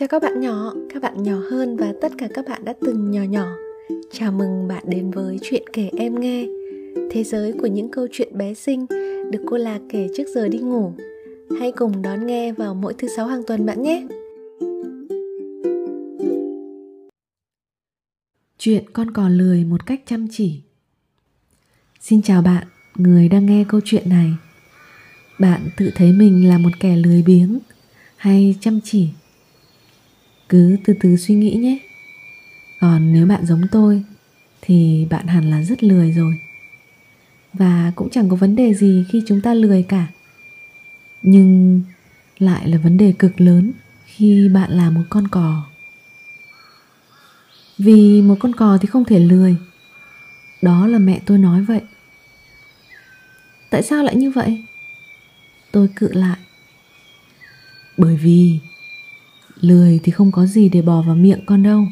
Chào các bạn nhỏ, các bạn nhỏ hơn và tất cả các bạn đã từng nhỏ nhỏ. Chào mừng bạn đến với chuyện kể em nghe. Thế giới của những câu chuyện bé xinh được cô Lạc kể trước giờ đi ngủ. Hãy cùng đón nghe vào mỗi thứ sáu hàng tuần bạn nhé. Chuyện con cò lười một cách chăm chỉ. Xin chào bạn, người đang nghe câu chuyện này. Bạn tự thấy mình là một kẻ lười biếng hay chăm chỉ? Cứ từ từ suy nghĩ nhé. Còn nếu bạn giống tôi, thì bạn hẳn là rất lười rồi. Và cũng chẳng có vấn đề gì khi chúng ta lười cả. Nhưng lại là vấn đề cực lớn khi bạn là một con cò. Vì một con cò thì không thể lười. Đó là mẹ tôi nói vậy. Tại sao lại như vậy? Tôi cự lại. Bởi vì Lười thì không có gì để bỏ vào miệng con đâu.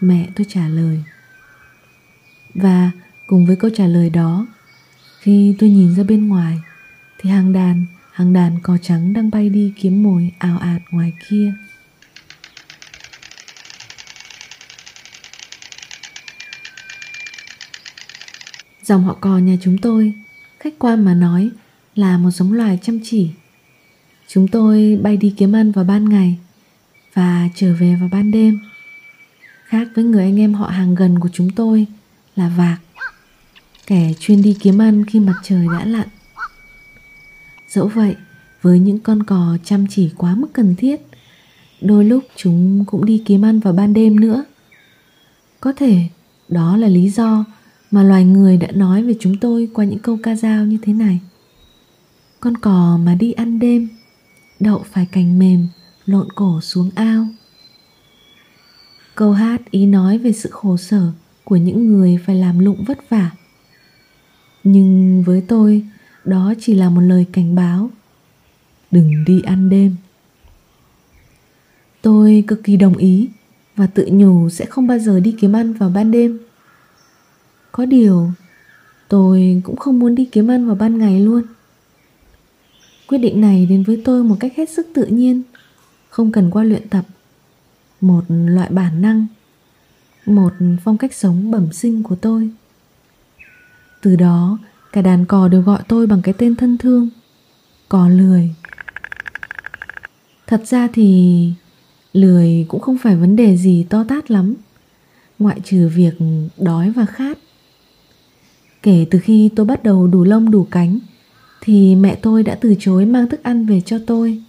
Mẹ tôi trả lời. Và cùng với câu trả lời đó Khi tôi nhìn ra bên ngoài Thì hàng đàn, hàng đàn cò trắng đang bay đi kiếm mồi ảo ạt ngoài kia. Dòng họ cò nhà chúng tôi Khách quan mà nói là một giống loài chăm chỉ. Chúng tôi bay đi kiếm ăn vào ban ngày và trở về vào ban đêm. Khác với người anh em họ hàng gần của chúng tôi là Vạc, kẻ chuyên đi kiếm ăn khi mặt trời đã lặn. Dẫu vậy, với những con cò chăm chỉ quá mức cần thiết, đôi lúc chúng cũng đi kiếm ăn vào ban đêm nữa. Có thể đó là lý do mà loài người đã nói về chúng tôi qua những câu ca dao như thế này. Con cò mà đi ăn đêm đậu phải cành mềm, lộn cổ xuống ao. Câu hát ý nói về sự khổ sở của những người phải làm lụng vất vả. Nhưng với tôi, đó chỉ là một lời cảnh báo. Đừng đi ăn đêm. Tôi cực kỳ đồng ý và tự nhủ sẽ không bao giờ đi kiếm ăn vào ban đêm. Có điều, tôi cũng không muốn đi kiếm ăn vào ban ngày luôn quyết định này đến với tôi một cách hết sức tự nhiên. Không cần qua luyện tập. Một loại bản năng. Một phong cách sống bẩm sinh của tôi. Từ đó, cả đàn cò đều gọi tôi bằng cái tên thân thương. Cò lười. Thật ra thì, lười cũng không phải vấn đề gì to tát lắm. Ngoại trừ việc đói và khát. Kể từ khi tôi bắt đầu đủ lông đủ cánh thì mẹ tôi đã từ chối mang thức ăn về cho tôi.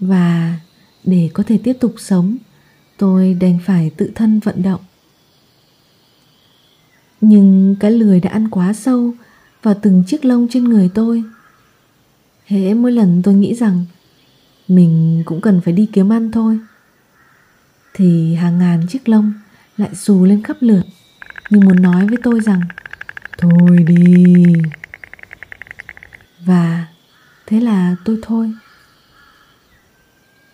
Và để có thể tiếp tục sống, tôi đành phải tự thân vận động. Nhưng cái lười đã ăn quá sâu vào từng chiếc lông trên người tôi. Hễ mỗi lần tôi nghĩ rằng mình cũng cần phải đi kiếm ăn thôi, thì hàng ngàn chiếc lông lại xù lên khắp lượt như muốn nói với tôi rằng, thôi đi và thế là tôi thôi.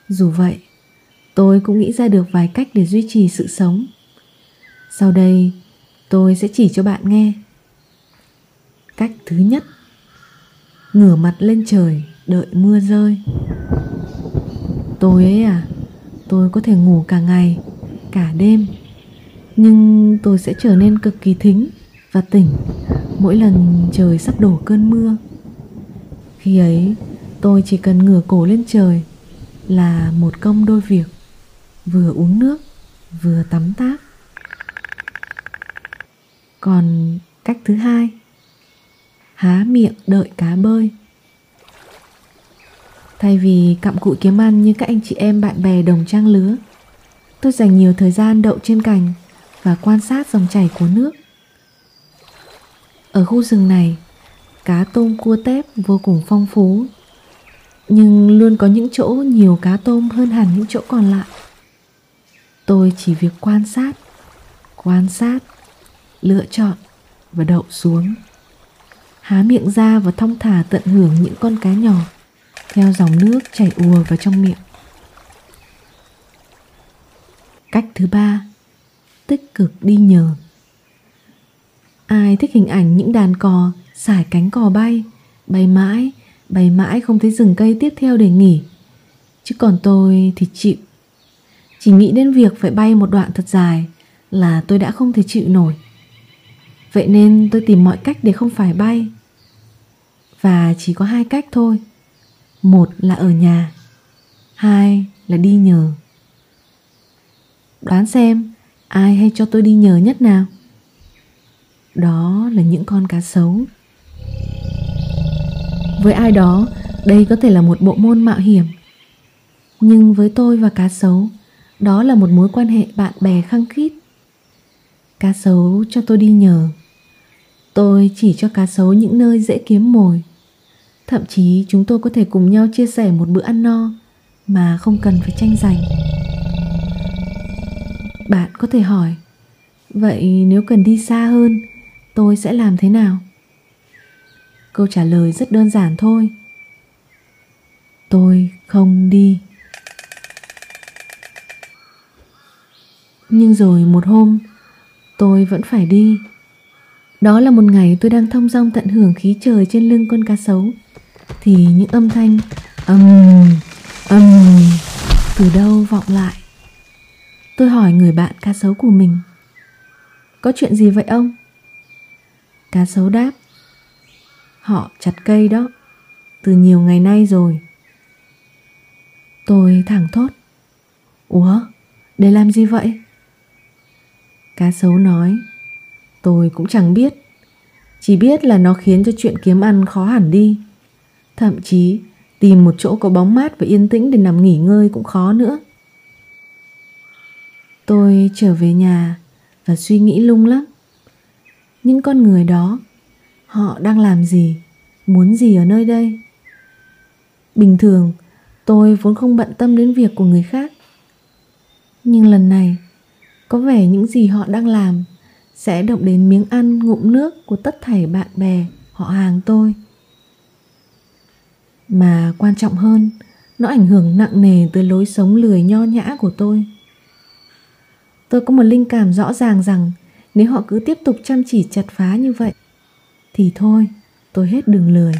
Dù vậy, tôi cũng nghĩ ra được vài cách để duy trì sự sống. Sau đây, tôi sẽ chỉ cho bạn nghe. Cách thứ nhất, ngửa mặt lên trời, đợi mưa rơi. Tôi ấy à tôi có thể ngủ cả ngày, cả đêm, nhưng tôi sẽ trở nên cực kỳ thính và tỉnh mỗi lần trời sắp đổ cơn mưa khi ấy, tôi chỉ cần ngửa cổ lên trời là một công đôi việc, vừa uống nước, vừa tắm táp còn cách thứ hai, há miệng đợi cá bơi. Thay vì cặm cụi kiếm ăn như các anh chị em, bạn bè, đồng trang lứa, tôi dành nhiều thời gian đậu trên cành và quan sát dòng chảy của nước. Ở khu rừng này cá tôm cua tép vô cùng phong phú. Nhưng luôn có những chỗ nhiều cá tôm hơn hẳn những chỗ còn lại. Tôi chỉ việc quan sát quan sát, lựa chọn và đậu xuống. Há miệng ra và thong thả tận hưởng những con cá nhỏ, theo dòng nước chảy ùa vào trong miệng. Cách thứ ba, tích cực đi nhờ. Ai thích hình ảnh những đàn cò sải cánh cò bay. Bay mãi bay mãi không thấy rừng cây tiếp theo để nghỉ. Chứ còn tôi thì chịu. Chỉ nghĩ đến việc phải bay một đoạn thật dài Là tôi đã không thể chịu nổi. Vậy nên tôi tìm mọi cách để không phải bay. Và chỉ có hai cách thôi. Một là ở nhà. Hai là đi nhờ. Đoán xem, ai hay cho tôi đi nhờ nhất nào? Đó là những con cá sấu. Với ai đó, đây có thể là một bộ môn mạo hiểm. Nhưng với tôi và cá sấu, Đó là một mối quan hệ bạn bè khăng khít. Cá sấu cho tôi đi nhờ. Tôi chỉ cho cá sấu những nơi dễ kiếm mồi. Thậm chí chúng tôi có thể cùng nhau chia sẻ một bữa ăn no Mà không cần phải tranh giành. Bạn có thể hỏi, Vậy nếu cần đi xa hơn, Tôi sẽ làm thế nào? Câu trả lời rất đơn giản thôi. Tôi không đi. Nhưng rồi một hôm, tôi vẫn phải đi. Đó là một ngày tôi đang thong dong tận hưởng khí trời trên lưng con cá sấu. Thì những âm thanh ầm ầm từ đâu vọng lại? Tôi hỏi người bạn cá sấu của mình. Có chuyện gì vậy ông? Cá sấu đáp họ chặt cây đó. Từ nhiều ngày nay rồi. Tôi thẳng thốt. Ủa? Để làm gì vậy? Cá sấu nói. Tôi cũng chẳng biết. Chỉ biết là nó khiến cho chuyện kiếm ăn khó hẳn đi. Thậm chí, tìm một chỗ có bóng mát và yên tĩnh để nằm nghỉ ngơi cũng khó nữa. Tôi trở về nhà và suy nghĩ lung lắm Những con người đó Họ đang làm gì? Muốn gì ở nơi đây? Bình thường, Tôi vốn không bận tâm đến việc của người khác. Nhưng lần này, Có vẻ những gì họ đang làm Sẽ động đến miếng ăn, ngụm nước Của tất thảy bạn bè, Họ hàng tôi. Mà quan trọng hơn, Nó ảnh hưởng nặng nề tới lối sống lười nho nhã của tôi. Tôi có một linh cảm rõ ràng rằng Nếu họ cứ tiếp tục chăm chỉ chặt phá như vậy thì thôi tôi hết đường lười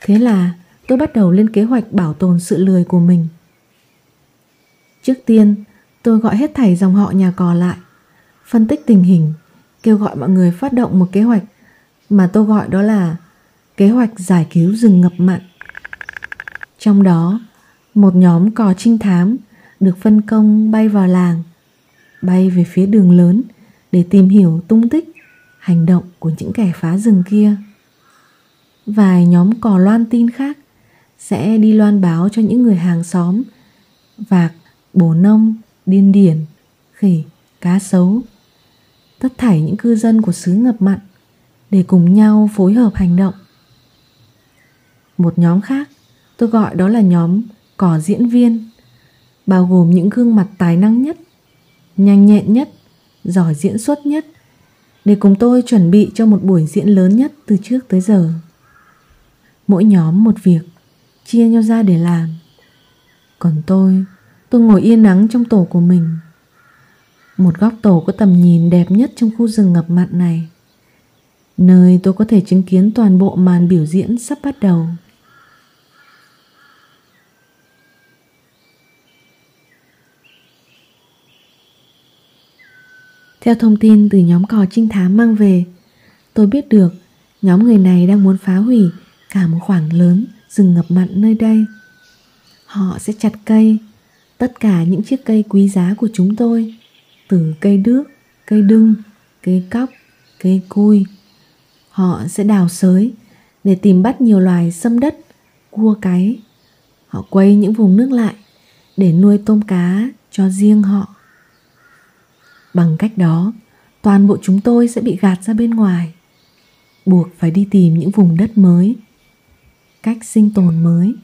Thế là tôi bắt đầu lên kế hoạch bảo tồn sự lười của mình. Trước tiên, tôi gọi hết thảy dòng họ nhà cò lại, phân tích tình hình, kêu gọi mọi người phát động một kế hoạch mà tôi gọi đó là kế hoạch giải cứu rừng ngập mặn. Trong đó, một nhóm cò trinh thám được phân công bay vào làng, bay về phía đường lớn để tìm hiểu tung tích, hành động của những kẻ phá rừng kia. Vài nhóm cò loan tin khác sẽ đi loan báo cho những người hàng xóm, vạc, bồ nông, điên điển, khỉ, cá sấu, tất thảy những cư dân của xứ ngập mặn để cùng nhau phối hợp hành động một nhóm khác tôi gọi đó là nhóm cỏ diễn viên, bao gồm những gương mặt tài năng nhất, nhanh nhẹn nhất, giỏi diễn xuất nhất để cùng tôi chuẩn bị cho một buổi diễn lớn nhất từ trước tới giờ. Mỗi nhóm một việc, chia nhau ra để làm. Còn tôi tôi ngồi yên nắng trong tổ của mình. Một góc tổ có tầm nhìn đẹp nhất trong khu rừng ngập mặn này. Nơi tôi có thể chứng kiến toàn bộ màn biểu diễn sắp bắt đầu. Theo thông tin từ nhóm cò trinh thám mang về, tôi biết được nhóm người này đang muốn phá hủy cả một khoảng lớn rừng ngập mặn nơi đây. Họ sẽ chặt cây, tất cả những chiếc cây quý giá của chúng tôi, từ cây đước, cây đưng, cây cóc, cây cui. Họ sẽ đào sới để tìm bắt nhiều loài xâm đất, cua cái. Họ quay những vùng nước lại để nuôi tôm cá cho riêng họ. Bằng cách đó, toàn bộ chúng tôi sẽ bị gạt ra bên ngoài, buộc phải đi tìm những vùng đất mới cách sinh tồn mới.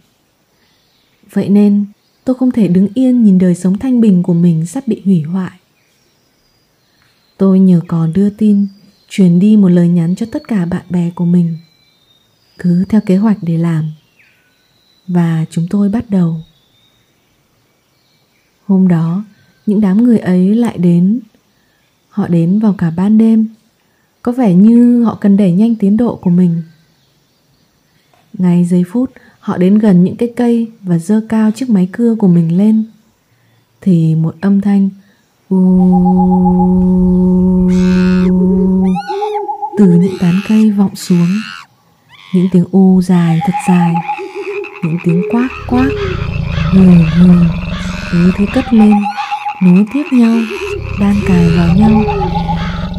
Vậy nên tôi không thể đứng yên nhìn đời sống thanh bình của mình sắp bị hủy hoại. Tôi nhờ cò đưa tin truyền đi một lời nhắn cho tất cả bạn bè của mình. Cứ theo kế hoạch để làm. Và chúng tôi bắt đầu. Hôm đó những đám người ấy lại đến họ đến vào cả ban đêm. Có vẻ như họ cần đẩy nhanh tiến độ của mình. Ngay giây phút, họ đến gần những cái cây và dơ cao chiếc máy cưa của mình lên. Thì một âm thanh u từ những tán cây vọng xuống. Những tiếng u dài thật dài. Những tiếng quát quát. Hừ hừ. Cứ thế cất lên, nối tiếp nhau đan cài vào nhau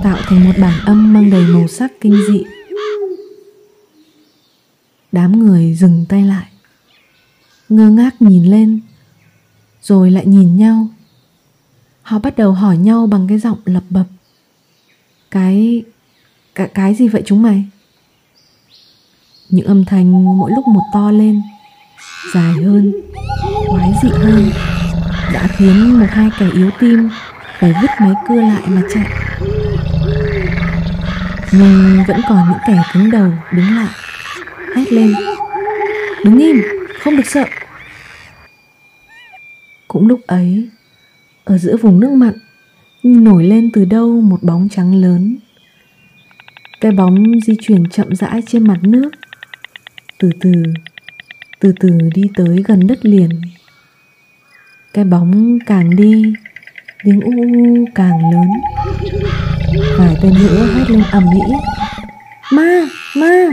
tạo thành một bản âm mang đầy màu sắc kinh dị. Đám người dừng tay lại ngơ ngác nhìn lên rồi lại nhìn nhau. Họ bắt đầu hỏi nhau bằng cái giọng lập bập. Cái cái, cái gì vậy chúng mày? Những âm thanh mỗi lúc một to lên dài hơn quái dị hơn đã khiến một hai kẻ yếu tim phải vứt mấy cưa lại mà chạy. Nhưng vẫn còn những kẻ cứng đầu đứng lại. Hét lên. Đứng im, không được sợ. Cũng lúc ấy, ở giữa vùng nước mặn, nổi lên từ đâu một bóng trắng lớn. Cái bóng di chuyển chậm rãi trên mặt nước, từ từ từ từ đi tới gần đất liền. Cái bóng càng đi tiếng u u càng lớn. Vài tên nữa hét lên ầm ĩ. Ma ma.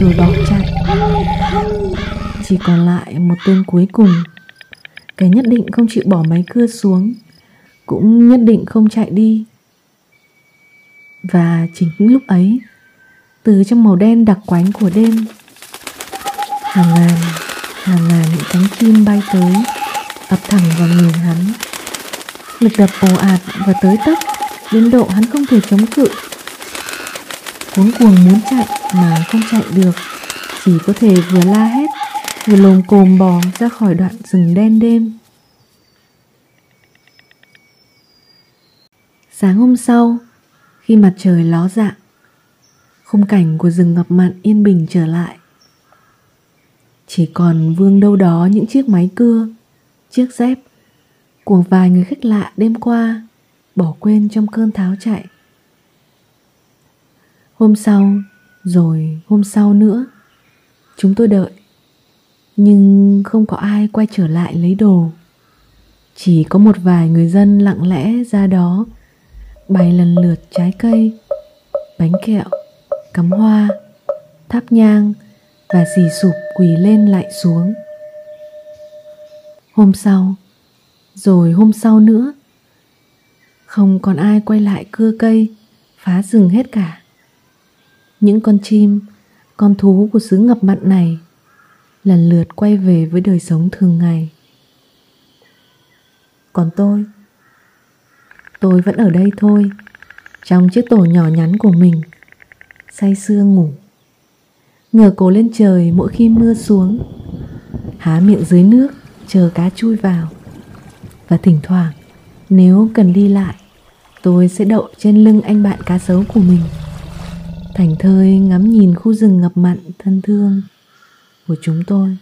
Rồi bỏ chạy. Chỉ còn lại một tên cuối cùng. Cái nhất định không chịu bỏ máy cưa xuống, cũng nhất định không chạy đi. Và chính lúc ấy, từ trong màu đen đặc quánh của đêm, hàng ngàn hàng ngàn những cánh chim bay tới ập thẳng vào người hắn lực đập ồ ạt và tới tấp, đến độ hắn không thể chống cự. Cuống cuồng muốn chạy mà không chạy được, chỉ có thể vừa la hét, vừa lồm cồm bò ra khỏi đoạn rừng đen đêm. Sáng hôm sau, khi mặt trời ló dạng khung cảnh của rừng ngập mặn yên bình trở lại. Chỉ còn vương đâu đó những chiếc máy cưa, chiếc dép của vài người khách lạ đêm qua, bỏ quên trong cơn tháo chạy. Hôm sau, rồi hôm sau nữa, chúng tôi đợi, nhưng không có ai quay trở lại lấy đồ. Chỉ có một vài người dân lặng lẽ ra đó, bày lần lượt trái cây, bánh kẹo, cắm hoa thắp nhang và dì sụp quỳ lên lại xuống. Hôm sau rồi hôm sau nữa. Không còn ai quay lại cưa cây, phá rừng hết cả. Những con chim, con thú của xứ ngập mặn này lần lượt quay về với đời sống thường ngày. Còn tôi tôi vẫn ở đây thôi, trong chiếc tổ nhỏ nhắn của mình, say sưa ngủ. Ngửa cổ lên trời mỗi khi mưa xuống, há miệng dưới nước chờ cá chui vào và thỉnh thoảng, nếu cần đi lại, tôi sẽ đậu trên lưng anh bạn cá sấu của mình. Thành thơi ngắm nhìn khu rừng ngập mặn, thân thương của chúng tôi.